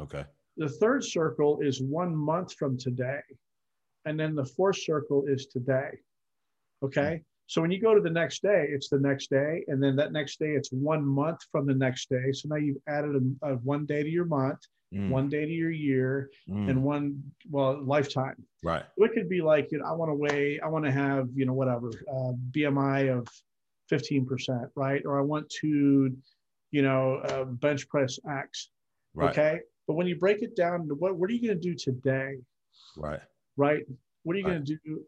Okay. The third circle is one month from today. And then the fourth circle is today. Okay. So when you go to the next day, it's the next day. And then that next day, it's one month from the next day. So now you've added a, a one day to your month mm. one day to your year, mm. and one well lifetime. Right. it could be like you know I want to weigh, I want to have you know whatever uh, BMI of fifteen percent, right? Or I want to, you know, uh, bench press X. Right. Okay. But when you break it down to what what are you going to do today? Right. Right. What are you right. going to do?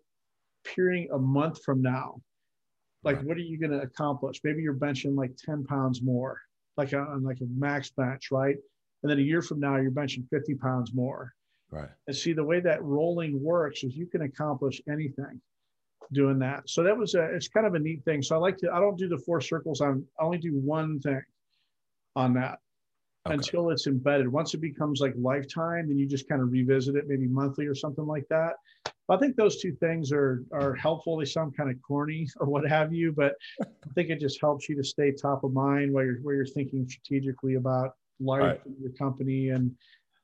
Peering a month from now, like what are you going to accomplish? Maybe you're benching like ten pounds more, like on like a max bench, right? and then a year from now you're benching 50 pounds more right and see the way that rolling works is you can accomplish anything doing that so that was a it's kind of a neat thing so i like to i don't do the four circles on i only do one thing on that okay. until it's embedded once it becomes like lifetime then you just kind of revisit it maybe monthly or something like that I think those two things are are helpful. They sound kind of corny [laughs] or what have you, but I think it just helps you to stay top of mind while you're where you're thinking strategically about life right. in your company and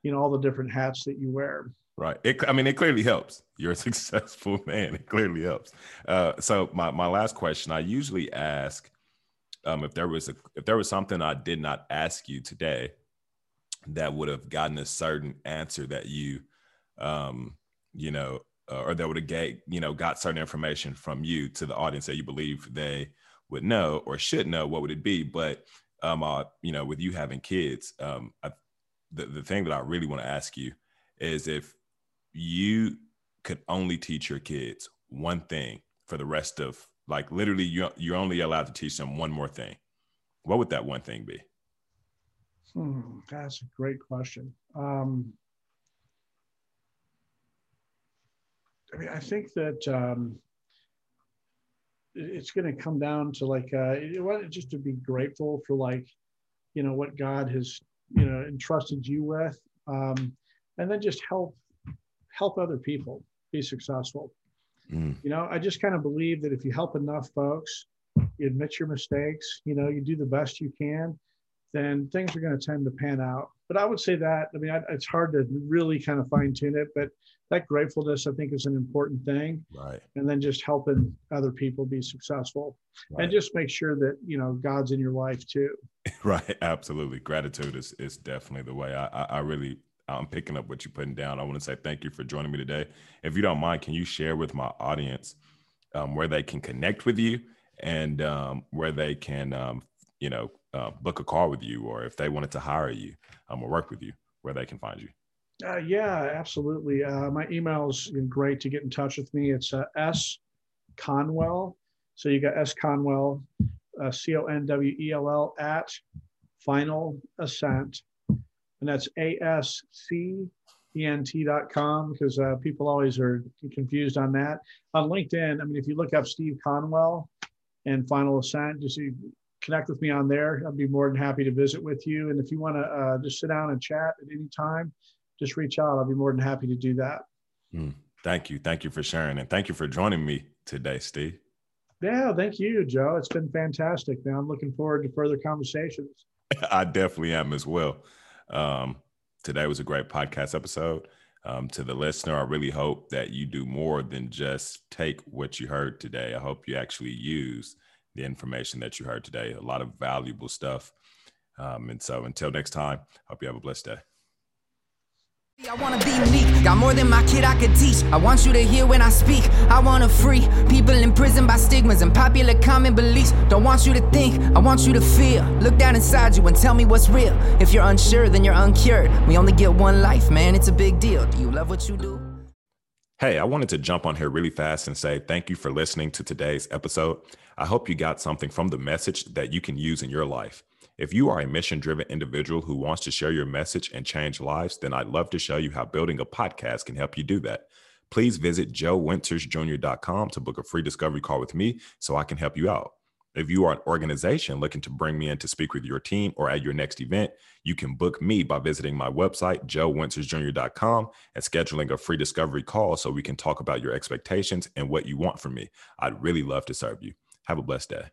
you know all the different hats that you wear. Right. It, i mean it clearly helps. You're a [laughs] successful man. It clearly helps. Uh, so my, my last question i usually ask um, if there was a if there was something i did not ask you today that would have gotten a certain answer that you um, you know uh, or that would have get you know got certain information from you to the audience that you believe they would know or should know what would it be but um, uh, you know, with you having kids, um, I, the the thing that I really want to ask you is if you could only teach your kids one thing for the rest of like literally you you're only allowed to teach them one more thing. What would that one thing be? Hmm, that's a great question. Um, I mean, I think that um, it's going to come down to like uh, just to be grateful for like you know what God has you know entrusted you with, um, and then just help help other people be successful. Mm. You know, I just kind of believe that if you help enough folks, you admit your mistakes, you know, you do the best you can, then things are going to tend to pan out. But I would say that I mean I, it's hard to really kind of fine tune it, but that gratefulness I think is an important thing. Right. And then just helping other people be successful, right. and just make sure that you know God's in your life too. [laughs] right. Absolutely. Gratitude is is definitely the way. I I, I really I'm picking up what you're putting down. I want to say thank you for joining me today. If you don't mind, can you share with my audience um, where they can connect with you and um, where they can, um, you know, uh, book a call with you, or if they wanted to hire you um, or work with you, where they can find you? Uh, yeah, absolutely. Uh, my email is great to get in touch with me. It's uh, S Conwell. So you got S Conwell, uh, C O N W E L L at Final Ascent. And that's A S C E N T dot com because uh, people always are confused on that. On LinkedIn, I mean, if you look up Steve Conwell and Final Ascent, just connect with me on there. I'd be more than happy to visit with you. And if you want to uh, just sit down and chat at any time, just reach out. I'll be more than happy to do that. Mm, thank you. Thank you for sharing. And thank you for joining me today, Steve. Yeah, thank you, Joe. It's been fantastic. Now I'm looking forward to further conversations. [laughs] I definitely am as well. Um, today was a great podcast episode. Um, to the listener, I really hope that you do more than just take what you heard today. I hope you actually use the information that you heard today. A lot of valuable stuff. Um, and so until next time, hope you have a blessed day. I wanna be meek, got more than my kid I could teach. I want you to hear when I speak. I wanna free people imprisoned by stigmas and popular common beliefs. Don't want you to think, I want you to feel. Look down inside you and tell me what's real. If you're unsure, then you're uncured. We only get one life, man, it's a big deal. Do you love what you do? Hey, I wanted to jump on here really fast and say thank you for listening to today's episode. I hope you got something from the message that you can use in your life. If you are a mission driven individual who wants to share your message and change lives, then I'd love to show you how building a podcast can help you do that. Please visit joewintersjr.com to book a free discovery call with me so I can help you out. If you are an organization looking to bring me in to speak with your team or at your next event, you can book me by visiting my website, joewintersjr.com, and scheduling a free discovery call so we can talk about your expectations and what you want from me. I'd really love to serve you. Have a blessed day.